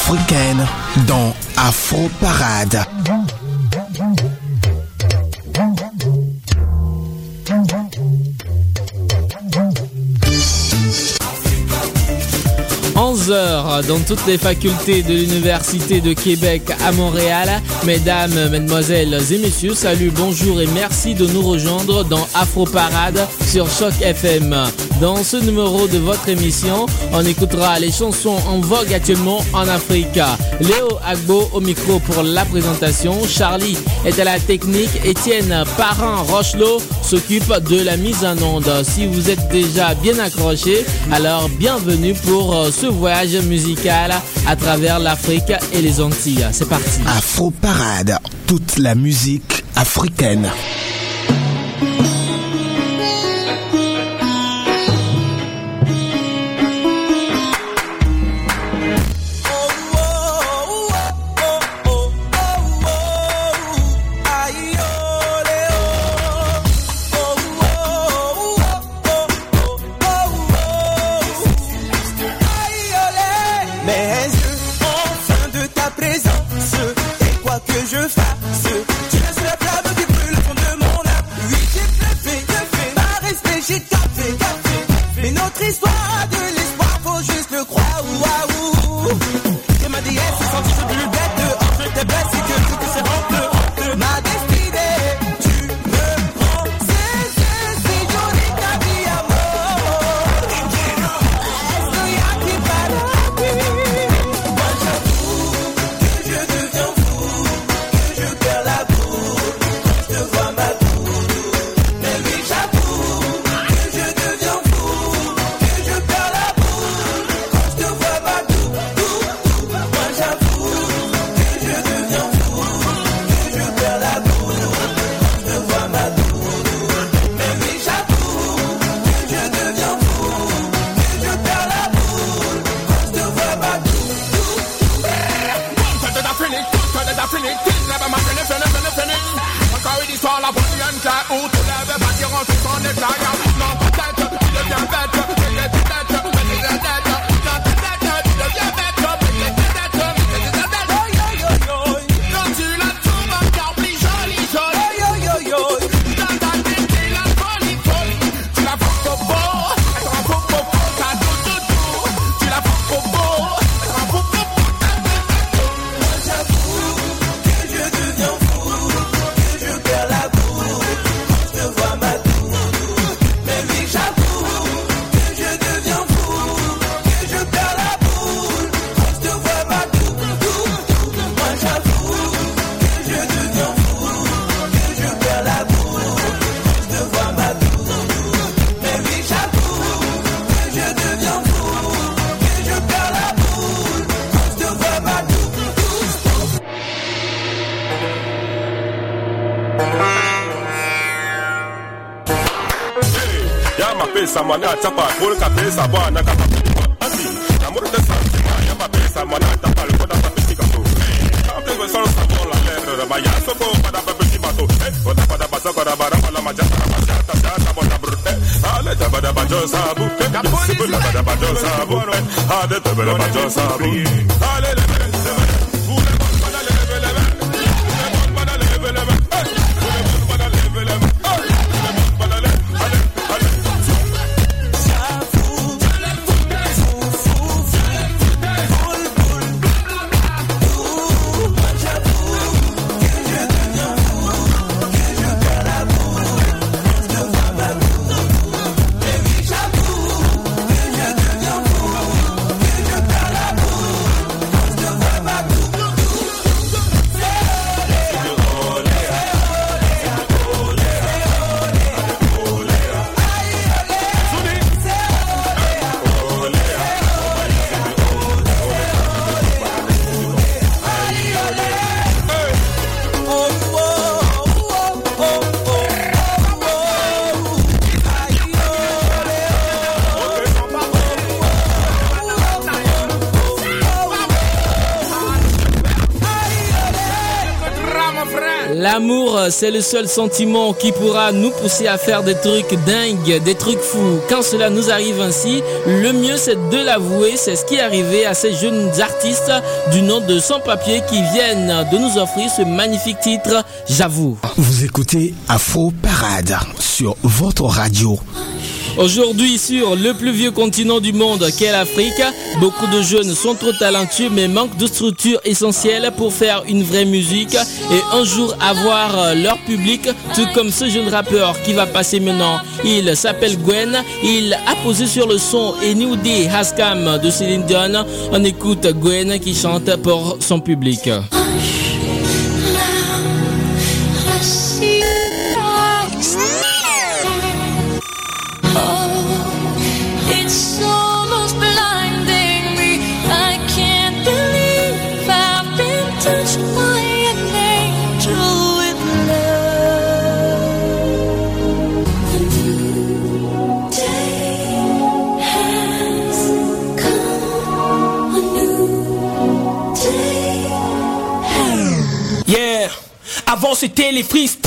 africaine dans Afro Parade. 11h dans toutes les facultés de l'Université de Québec à Montréal. Mesdames, Mesdemoiselles et Messieurs, salut, bonjour et merci de nous rejoindre dans Afro Parade sur Choc FM. Dans ce numéro de votre émission, on écoutera les chansons en vogue actuellement en Afrique. Léo Agbo au micro pour la présentation. Charlie est à la technique. Étienne Parent-Rochelot s'occupe de la mise en onde. Si vous êtes déjà bien accroché, alors bienvenue pour euh, ce voyage musical à travers l'Afrique et les Antilles. C'est parti. Afro Parade, toute la musique africaine. Sabana c'est le seul sentiment qui pourra nous pousser à faire des trucs dingues, des trucs fous. Quand cela nous arrive ainsi, le mieux c'est de l'avouer. C'est ce qui est arrivé à ces jeunes artistes du nom de Sans Papier qui viennent de nous offrir ce magnifique titre, J'avoue. Vous écoutez Afro Parade sur votre radio Aujourd'hui, sur le plus vieux continent du monde qu'est l'Afrique, beaucoup de jeunes sont trop talentueux mais manquent de structure essentielle pour faire une vraie musique et un jour avoir leur public, tout comme ce jeune rappeur qui va passer maintenant. Il s'appelle Gwen, il a posé sur le son et New Day Haskam de Céline Dion. On écoute Gwen qui chante pour son public. Avant c'était les freestyles,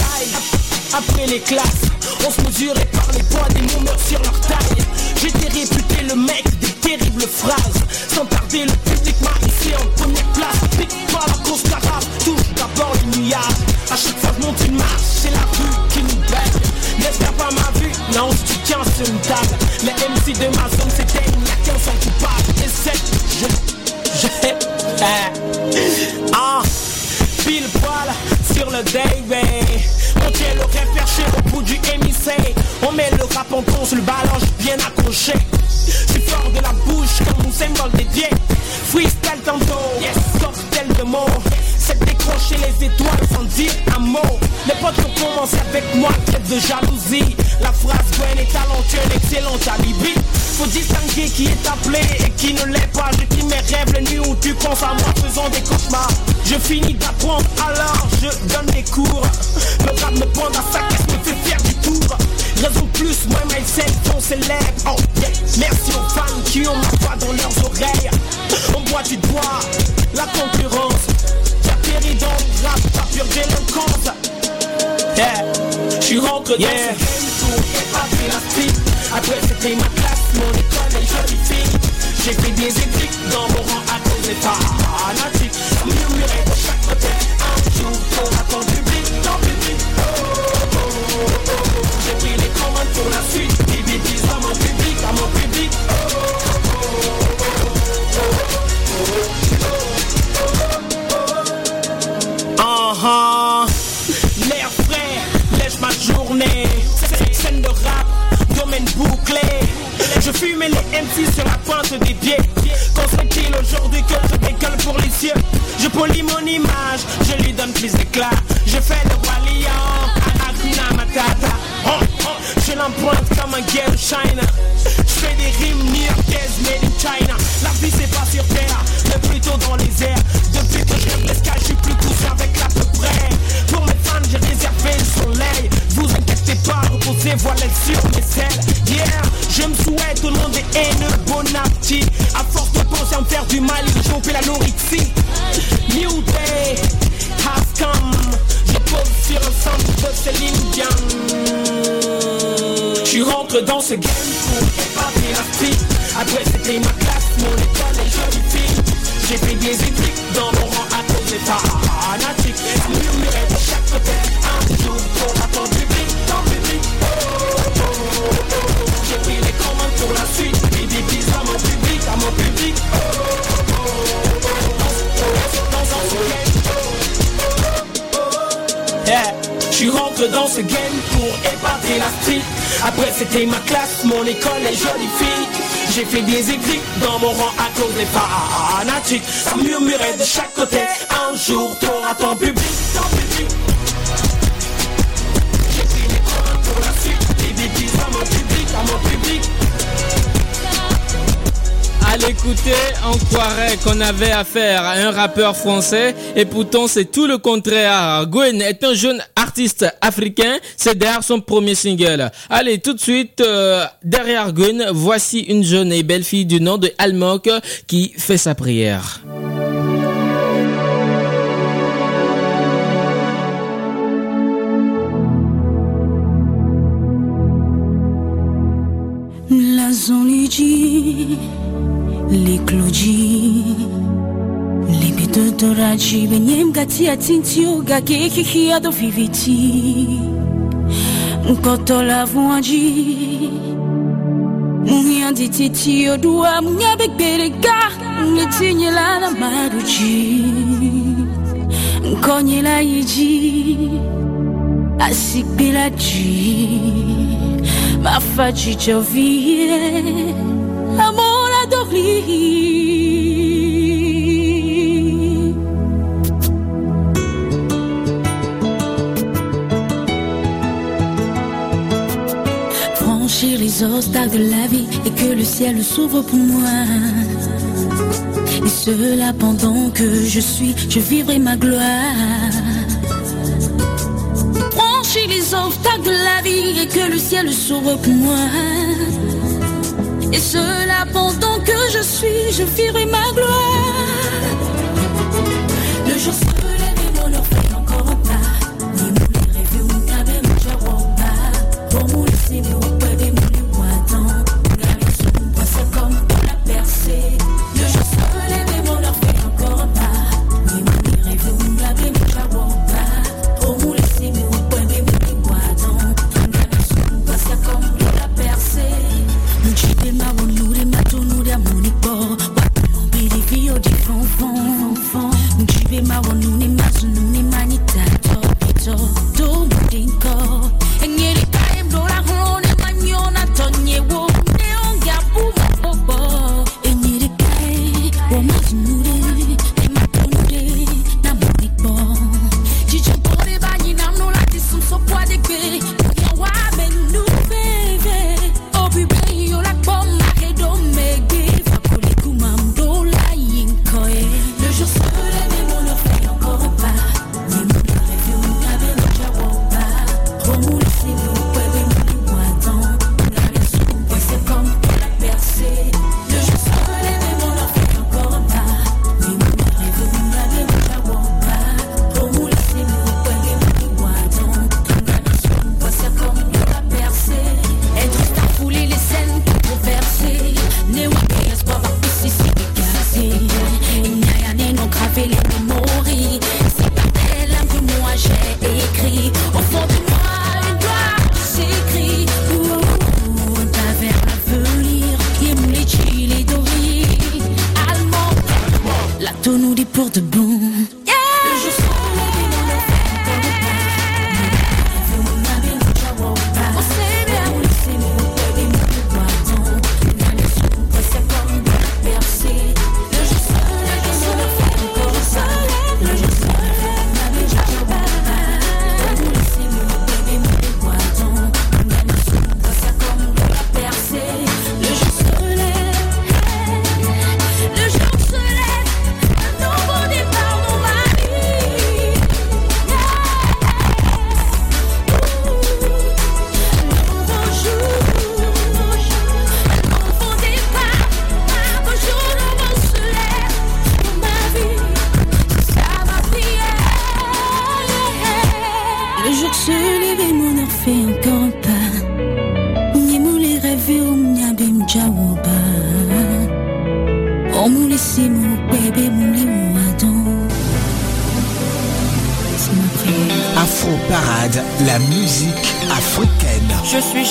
après les classes, on se mesurait par les poids des moumeurs sur leur taille. J'étais réputé le mec des terribles phrases, sans tarder le public m'a ici en première place. Pique pas la course carafe, touche d'abord les nuages. À chaque fois que monte une marche, c'est la rue qui nous baigne. N'espère pas ma vue, non tu tiens sur une table. Les MC de ma zone s'éteignent, y'a qu'un seul coupable. Et c'est, je, je, le day, On tient le rêve perché au bout du MIC. On met le rap en con sur le balance bien accroché. C'est fort de la bouche comme un symbole dédié. Freestyle tantôt, yes. Les étoiles sans dire un mot. Les potes ont commencé avec moi, tête de jalousie. La phrase Gwen est talentueux, excellent alibi. Faut distinguer qui est appelé et qui ne l'est pas. Je dis mes rêves les nuits où tu penses à moi faisant des cauchemars. Je finis d'apprendre alors je donne des cours. Le rap me prend à sa caisse, me fait faire du tour? Raison plus, moi mindset, on s'élève. Oh. Merci aux fans qui ont ma voix dans leurs oreilles. On boit du doigt, la concurrence. Rap, pas pure. Yeah. Rentre yeah. dans ce game pour la. Après c'était ma classe, mon école. J'ai fait des dans mon rang à cause des fanatiques. Murmurer de chaque côté, un jour ton public, polis mon image, je lui donne plus d'éclat. Je fais le à Hakuna Matata. Oh, oh, je l'emprunte comme un girl China. Je fais des rimes new-yorkaises made in China. La vie c'est pas sur terre, mais plutôt dans les airs. Depuis que je l'escale, je suis plus poussé avec l'à peu près. Pour mes fans, j'ai réservé le soleil. Vous inquiétez pas, reposez voilez sur mes selles. Yeah, je me souhaite au nom des haineux bon appétit. À force de penser à me faire du mal, ils ont fait rentre dans ce game pour épater la. Après c'était ma classe, mon école et jolie fille. J'ai fait des écrits dans mon rang à cause des fanatiques. Murmurer de chaque côté, un jour t'auras ton public, ton public. Oh, oh, oh, oh. J'ai pris les commandes pour la suite. Et des à mon public, à mon public. Oh, oh, oh, oh. Oh, oh, oh. Je rentre dans ce game pour épater la street. Après c'était ma classe, mon école et jolie fille. J'ai fait des écrits dans mon rang à cause des fanatiques. Ça murmurait de chaque côté. Un jour t'auras ton public, ton public. J'ai pris les commandes pour la suite. Des bêtises à mon public, à mon public. À l'écouter, on croirait qu'on avait affaire à un rappeur français et pourtant c'est tout le contraire. Gwen est un jeune artiste africain. C'est derrière son premier single. Allez, tout de suite, euh, derrière Gun, voici une jeune et belle fille du nom de Almok qui fait sa prière. La zonliji, les clodis Dodoraji benye mgati atintio gake kikia do viviti. Mkoto la vuanji. Mungyandi titi odua mungabek berega Mletinye la la maruji. Mkonye la iji Asik belaji Mafaji jovire Amora dohlihi franchir les obstacles de la vie et que le ciel s'ouvre pour moi. Et cela pendant que je suis, je vivrai ma gloire. Franchir les obstacles de la vie et que le ciel s'ouvre pour moi. Et cela pendant que je suis, je vivrai ma gloire. Le jour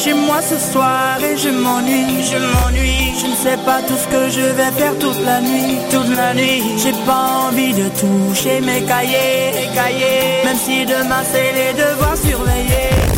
chez moi ce soir et je m'ennuie, je m'ennuie. Je ne sais pas tout ce que je vais faire toute la nuit, toute la nuit. J'ai pas envie de toucher mes cahiers, mes cahiers. Même si demain c'est les devoirs surveillés.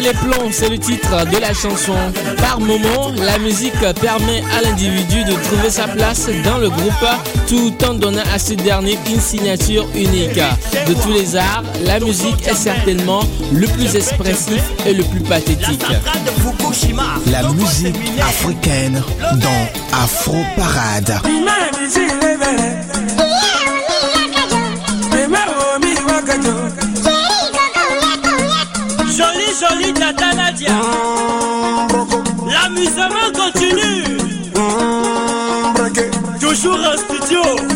les plombs, c'est le titre de la chanson. Par moment, la musique permet à l'individu de trouver sa place dans le groupe tout en donnant à ce dernier une signature unique. De tous les arts, la musique est certainement le plus expressif et le plus pathétique. La musique africaine dans Afro Parade. Tata Nadia. L'amusement continue. Ah, Toujours en studio.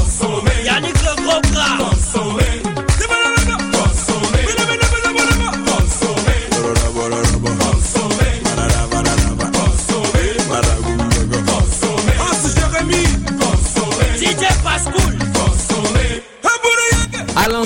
その目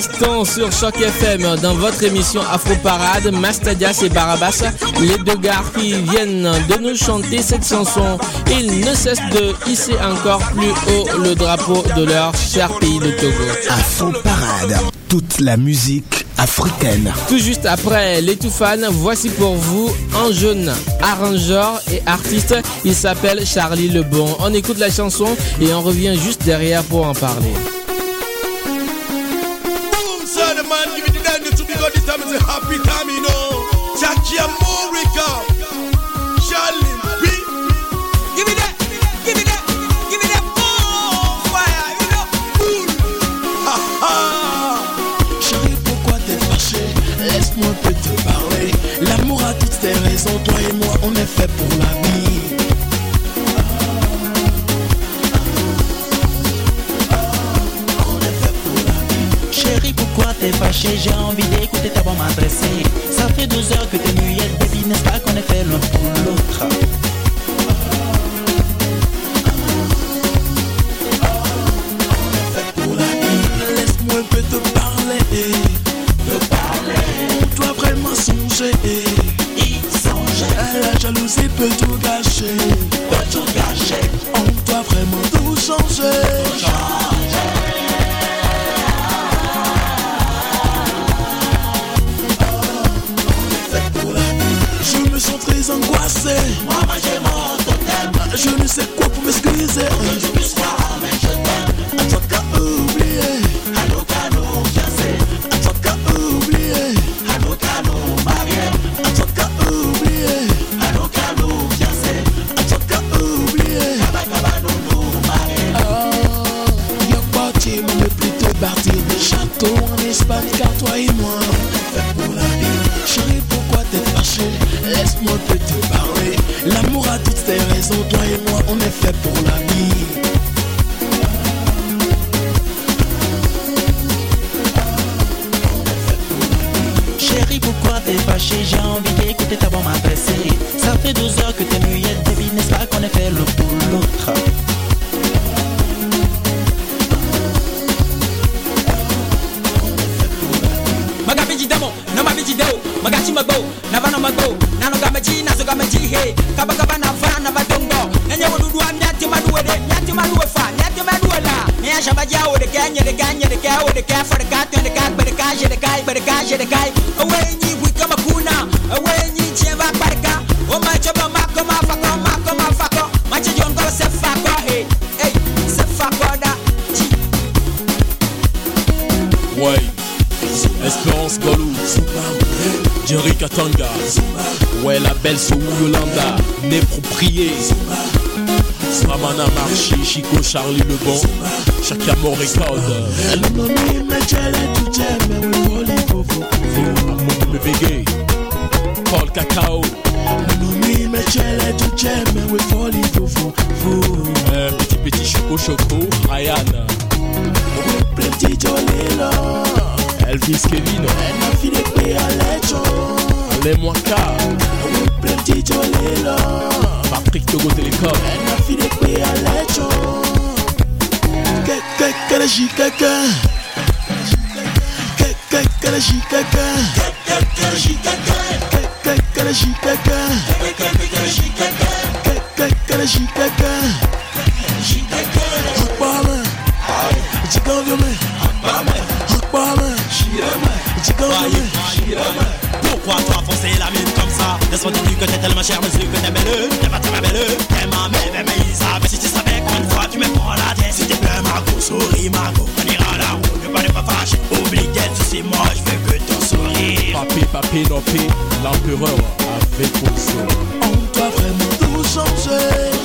l'instant sur Choc FM, dans votre émission Afro Parade, Mastadias et Barabas, les deux gars qui viennent de nous chanter cette chanson, ils ne cessent de hisser encore plus haut le drapeau de leur cher pays de Togo. Afro Parade. Toute la musique africaine. Tout juste après les Toufans, voici pour vous un jeune arrangeur et artiste. Il s'appelle Charlie Lebon. On écoute la chanson et on revient juste derrière pour en parler. Give me that, give me that, give me that ha. Chérie, pourquoi t'es fâché? Laisse-moi un te parler. L'amour a toutes ses raisons. Toi et moi, on est fait pour la vie. Chérie, pourquoi t'es fâché? J'ai envie d'écouter ta voix m'adresser. Fait deux heures que t'es muette, baby, n'est-ce pas qu'on est fait l'un pour l'autre? Pour la vie. Laisse-moi un peu te parler. Te parler. Toi vraiment songer. Y songer. La jalousie peut tout gâcher? Peut tout gâcher? On doit vraiment tout changer. sé. Charlie Le Bon, Record, fofo. Amour Mevege, Paul Cacao, un petit petit Choco Choco, Ryan, Petit Elvis Kevin, na file pe a lecho. Les Patrick Togo Télécom, Pourquoi toi foncer la mine comme ça? Laisse-moi te dire que t'es tellement cher, monsieur, que t'es belle T'es pas tellement belle, t'es ma mère, mais mais Mais si tu savais qu'une fois tu me prends la tête. Si t'es plein Margot, souris Margot On ira à la route, ne pas ne pas fâcher Oublie qu'elle, c'est moi, je veux que ton sourire. Papé Papé Nopé, l'empereur avec Ozo. On doit vraiment tout changer.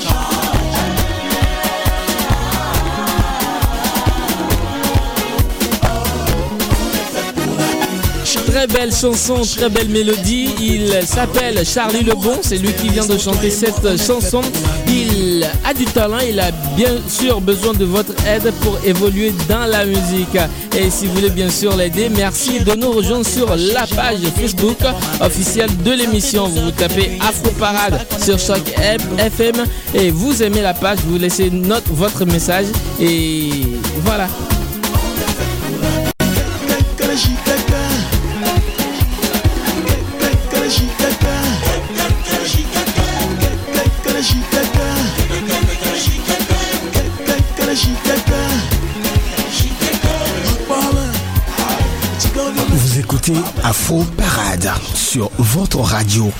Très belle chanson, très belle mélodie. Il s'appelle Charlie Lebon, c'est lui qui vient de chanter cette chanson. Il a du talent, il a bien sûr besoin de votre aide pour évoluer dans la musique. Et si vous voulez bien sûr l'aider, merci de nous rejoindre sur la page Facebook officielle de l'émission. Vous tapez Afro Parade sur chaque FM et vous aimez la page, vous laissez note votre message et voilà. Afro Parade sur votre radio.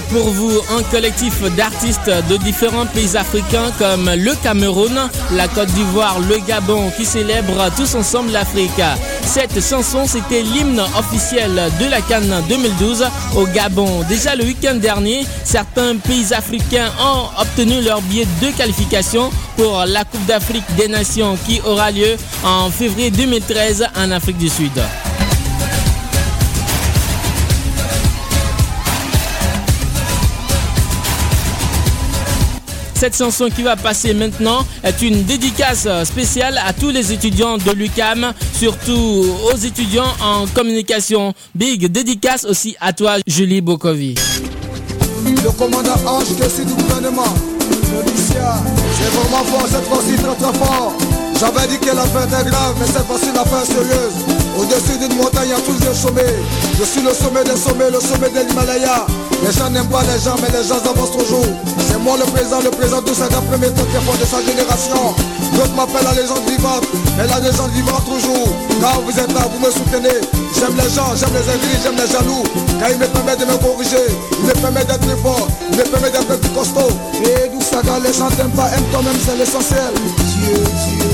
Pour vous un collectif d'artistes de différents pays africains comme le Cameroun, la Côte d'Ivoire, le Gabon qui célèbrent tous ensemble l'Afrique. Cette chanson, c'était l'hymne officiel de la Cannes 2012 au Gabon. Déjà le week-end dernier, certains pays africains ont obtenu leur billet de qualification pour la Coupe d'Afrique des Nations qui aura lieu en février 2013 en Afrique du Sud. Cette chanson qui va passer maintenant est une dédicace spéciale à tous les étudiants de l'UCAM, surtout aux étudiants en communication. Big dédicace aussi à toi, Julie Bokovi. Le commandant du gouvernement. c'est sérieuse. Au-dessus d'une montagne, il y a toujours un sommet. Je suis le sommet des sommets, le sommet de l'Himalaya. Les gens n'aiment pas les gens, mais les gens avancent toujours. C'est moi le président, le président de premier temps qui de sa génération. D'autres m'appellent la légende vivante, mais la légende vivante toujours. Quand vous êtes là, vous me soutenez. J'aime les gens, j'aime les aigris, j'aime les jaloux. Car il me permet de me corriger, il me permet d'être fort, il me permet d'être plus costaud. Et d'où ça, les gens t'aiment pas, aime toi-même, c'est l'essentiel. Dieu, Dieu.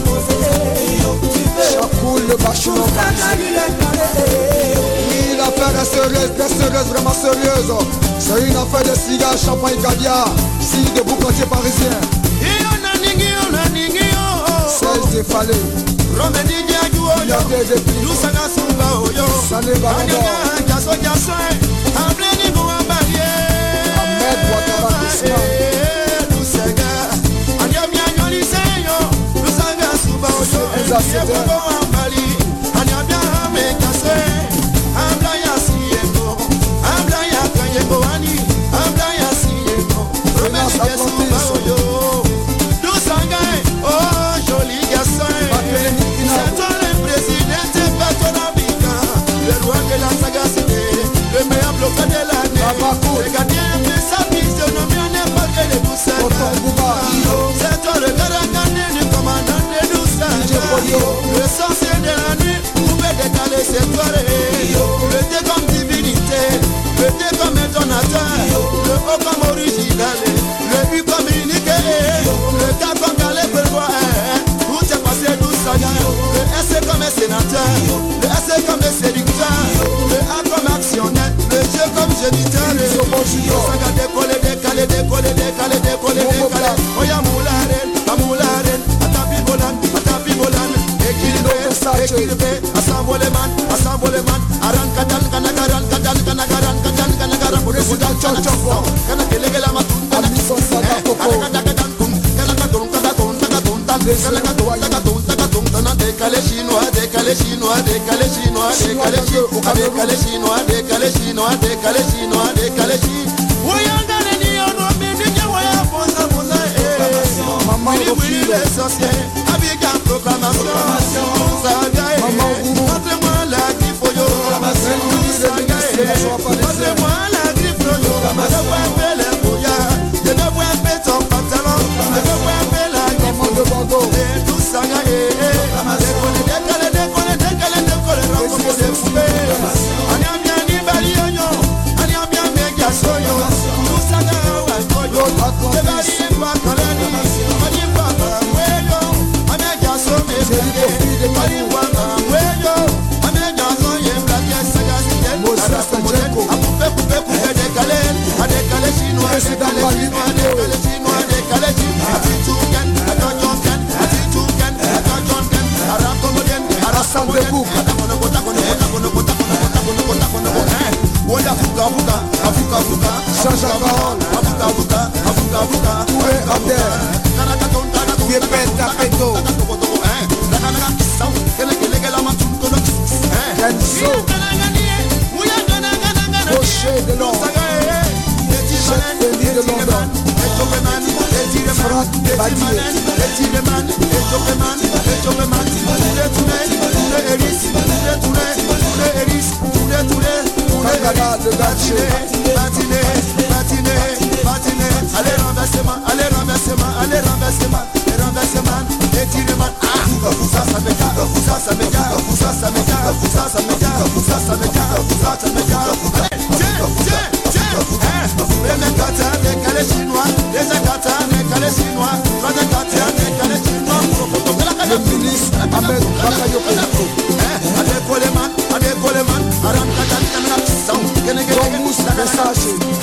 le carré. Oui, l'affaire est sérieuse, sérieuse, vraiment sérieuse. C'est une affaire de cigares, champagne, caviar. Si de vous quartier parisien. 16 défalés. Il y a des épis. Sané Barandor. Ahmed Ouattara Ousmane. Elsa Seder. Renas Atlantis. C'est toi le président, c'est pas toi l'habitant Le haut comme original, le U comme Le K comme Calais Où t'es passé douce Le S comme sénateur, le S comme séducteur. Le A comme actionnaire, le G comme géniteur. Saga Oya moularen, a moularen, a tapi bolan, a tapi bolan Équilibré, Versace. équilibré, a s'envoler man, a s'envoler man Aran kadan, kana karan, kadan, kana karan, kadan, kana karan Président John Maman, Maman, Maman, Abdel. Yepet Tapeto. Kenzo. Rocher de l'Or. Allez renversement, allez renversement, allez renversement, renversement, étirement, ah, ça, ça me garde, ça, ça me garde, ça, ça me garde, ça, ça me garde, ça, ça me garde, ça, ça me garde, tiens, tiens, tiens, les mécatins, les calés chinois, les écatins, les calés chinois, les écatins, les calés chinois, le ministre Ahmed Bakayoko, allez, Coleman, allez, Coleman, Aram Katan, Kamina, Sound, Genegene, Message,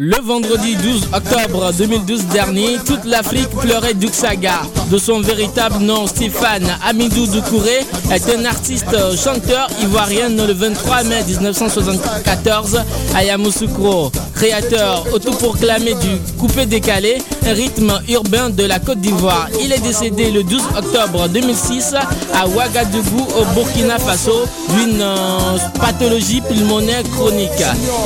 Le vendredi 12 octobre 2012 dernier, toute l'Afrique pleurait Duxaga. De son véritable nom, Stéphane Amidou Doucouré est un artiste chanteur ivoirien le 23 mai 1974 à Yamoussoukro. Créateur autoproclamé du coupé décalé, un rythme urbain de la Côte d'Ivoire. Il est décédé le 12 octobre 2006 à Ouagadougou au Burkina Faso d'une euh, pathologie pulmonaire chronique.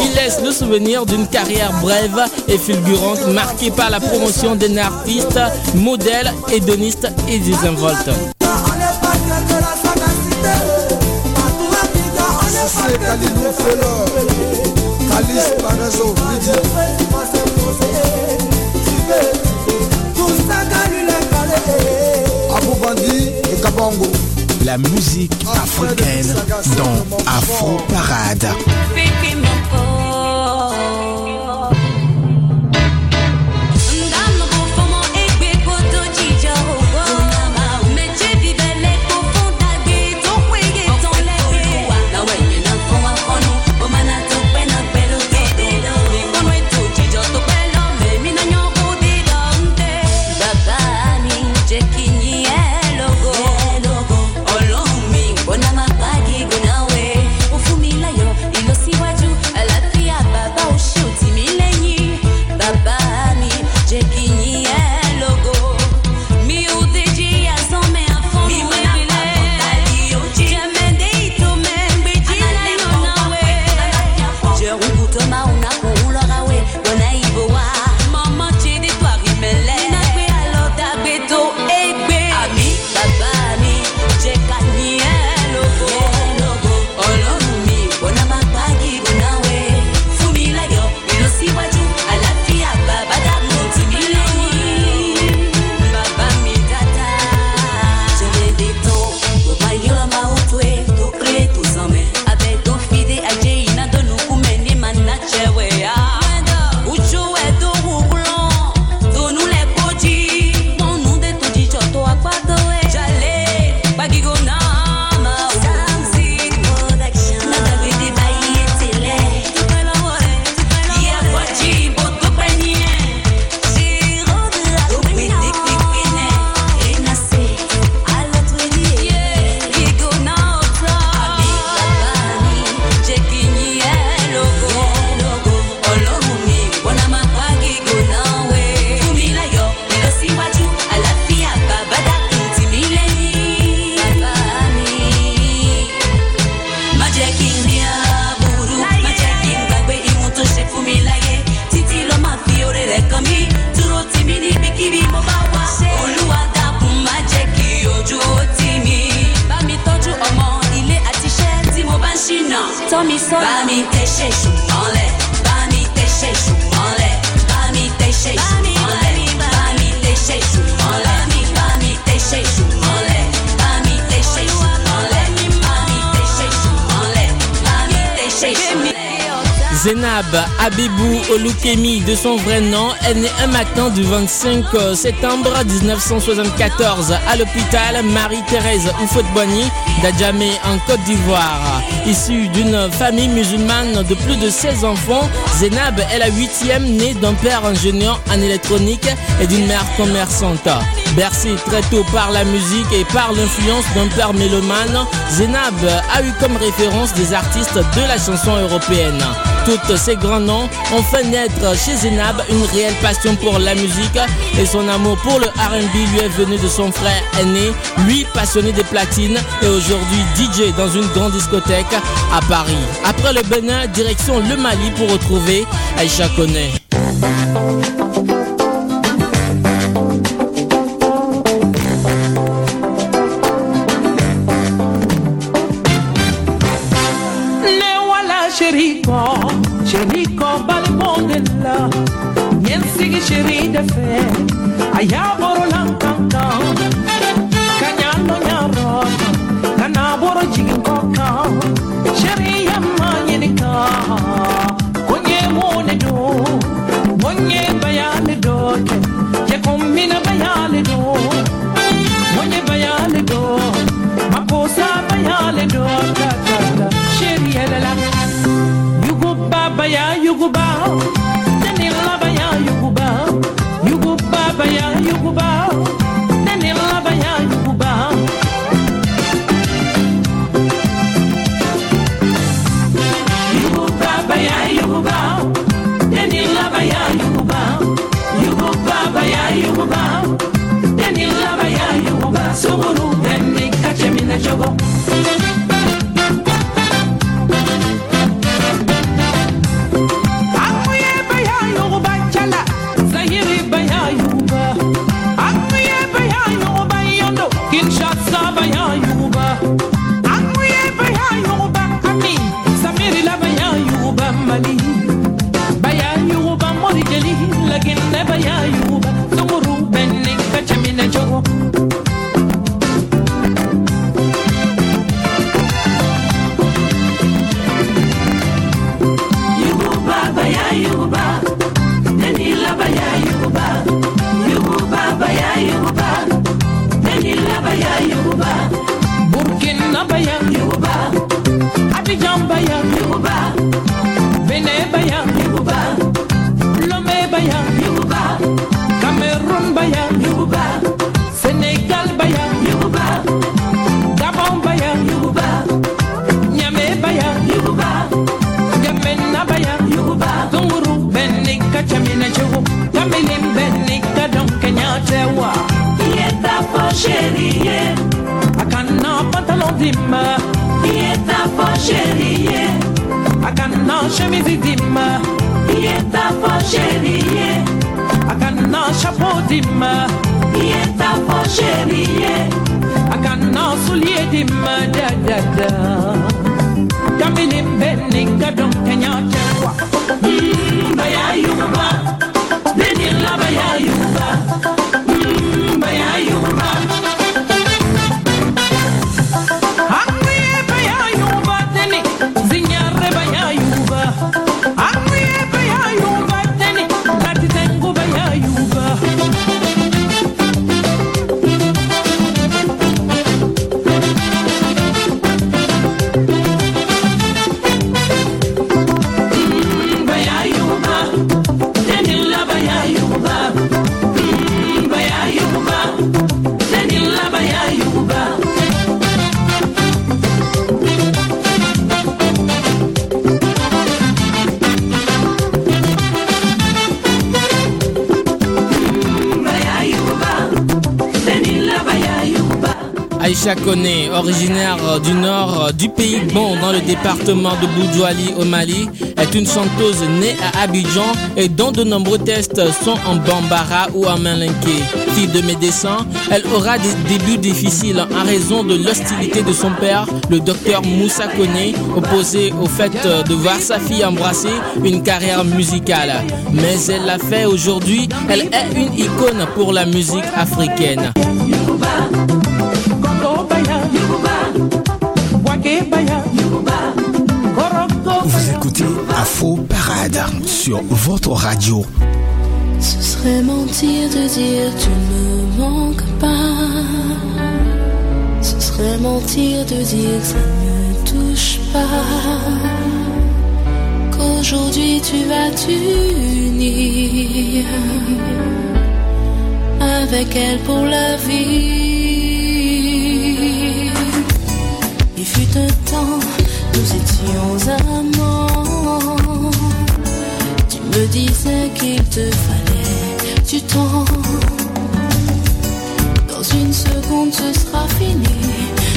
Il laisse le souvenir d'une carrière brève et fulgurante marquée par la promotion d'un artiste, modèle, hédoniste et désinvolte. La musique africaine dans Afro Parade. Né un matin du 25 septembre 1974 à l'hôpital Marie-Thérèse Oufouette-Boigny d'Adjamé en Côte d'Ivoire. Issue d'une famille musulmane de plus de 16 enfants, Zénab est la huitième née d'un père ingénieur en électronique et d'une mère commerçante. Bercée très tôt par la musique et par l'influence d'un père mélomane, Zénab a eu comme référence des artistes de la chanson européenne. Tous ces grands noms ont fait naître chez Zenab une réelle passion pour la musique et son amour pour le R&B lui est venu de son frère aîné, lui passionné des platines et aujourd'hui DJ dans une grande discothèque à Paris. Après le Bénin, direction le Mali pour retrouver Aïcha شريكه بالمود الله ينسي شريد فين ايا برو لان كان كان كان يانو يارو كان برو جيكن كوكا شري يما ينكا كوني موني دو موني بيان دوكي يكون من بيان yuguba dani laba ya yuguba yuguba ba ya yuguba dani laba ya yuguba yuguba ba ya yuguba dani laba ya yuguba yuguba ba ya yuguba dani laba ya yuguba suguru dani kachemina chogo. Kone, originaire du nord du pays Bon dans le département de Boudjouali au Mali, est une chanteuse née à Abidjan et dont de nombreux tests sont en bambara ou en malinké. Fille de médecin, elle aura des débuts difficiles en raison de l'hostilité de son père, le docteur Moussa Kone, opposé au fait de voir sa fille embrasser une carrière musicale. Mais elle l'a fait aujourd'hui, elle est une icône pour la musique africaine. Vous écoutez Afro Parade sur votre radio. Ce serait mentir de dire tu ne me manques pas. Ce serait mentir de dire que ça ne touche pas. Qu'aujourd'hui tu vas t'unir avec elle pour la vie. Nous étions amants. me disais qu'il te fallait du temps. Dans une seconde, ce sera fini.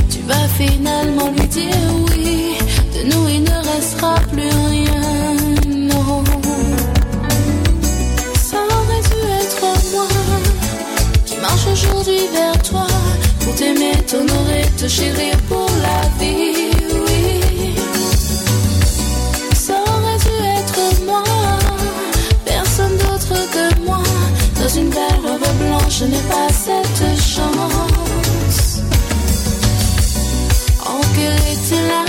Tu vas finalement lui dire oui. De nous, il ne restera plus rien. Non. Ça aurait dû être moi qui marche aujourd'hui vers toi. Pour t'aimer, t'honorer, te chérir pour la vie. Oui. Ça aurait dû être moi. Personne d'autre que moi. Dans une belle robe blanche, je n'ai pas cette chance. En cœur était là,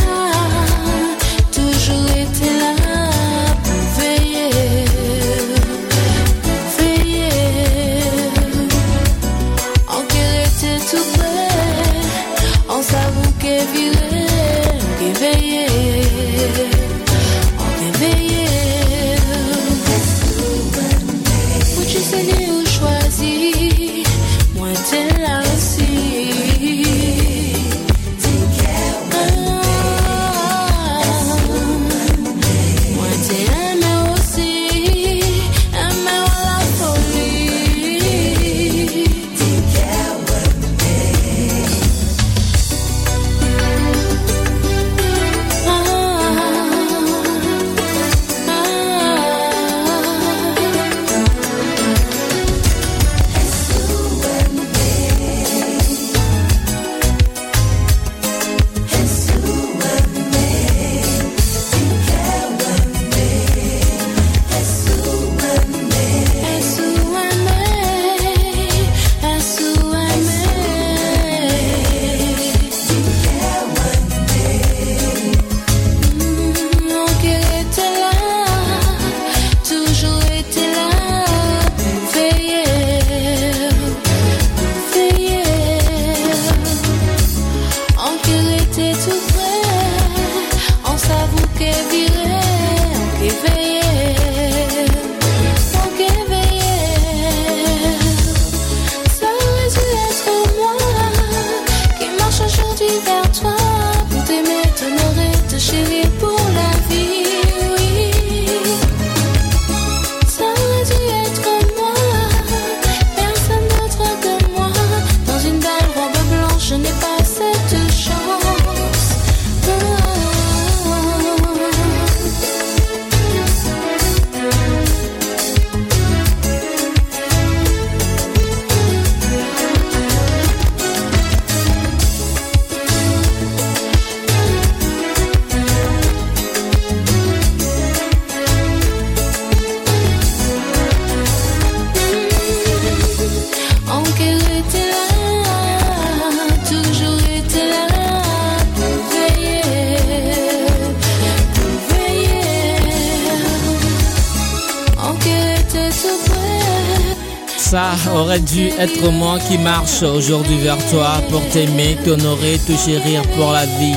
être moi qui marche aujourd'hui vers toi pour t'aimer, t'honorer, te chérir pour la vie.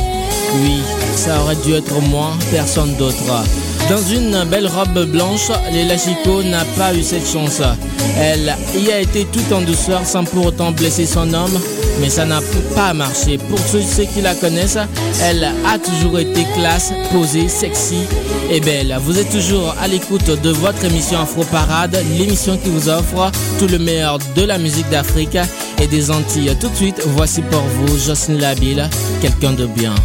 Oui, ça aurait dû être moi, personne d'autre. Dans une belle robe blanche, Léla Chico n'a pas eu cette chance. Elle y a été tout en douceur sans pour autant blesser son homme, mais ça n'a pas marché. Pour ceux, ceux qui la connaissent, elle a toujours été classe, posée, sexy et belle. Vous êtes toujours à l'écoute de votre émission Afro Parade, l'émission qui vous offre tout le meilleur de la musique d'Afrique et des Antilles. Tout de suite, voici pour vous Jocelyne Labille, quelqu'un de bien.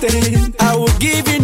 I will give you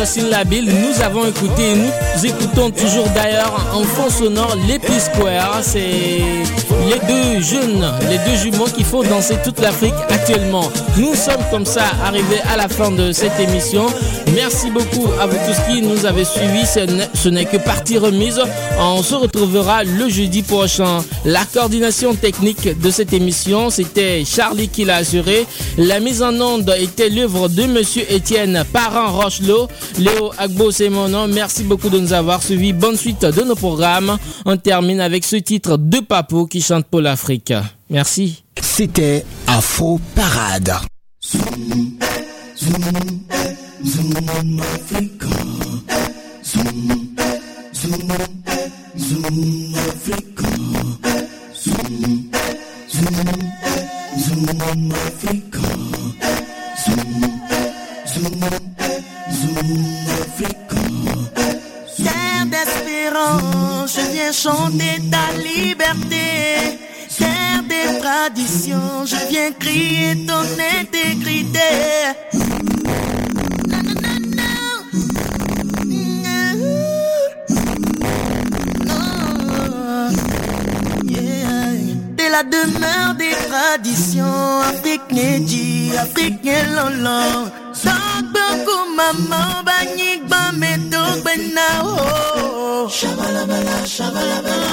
Jocelyne Labille. Nous avons écouté nous écoutons toujours d'ailleurs en fond sonore les Square. C'est les deux jeunes, les deux jumeaux qui font danser toute l'Afrique actuellement. Nous sommes comme ça arrivés à la fin de cette émission. Merci beaucoup à vous tous qui nous avez suivis. Ce n'est que partie remise. On se retrouvera le jeudi prochain. La coordination technique de cette émission, c'était Charlie qui l'a assuré. La mise en onde était l'œuvre de Monsieur Étienne Parent Rochelot. Léo Agbo, c'est mon nom. Merci beaucoup de nous avoir suivis. Bonne suite de nos programmes. On termine avec ce titre de Papo qui chante pour l'Afrique. Merci. C'était Afro Parade. Terre d'espérance, je viens chanter ta liberté. Terre des traditions, je viens crier ton intégrité. la demeure des traditions africaines, di africaines lolo. Sango kumama banyik bameto benao. Shabalabala, shabalabala,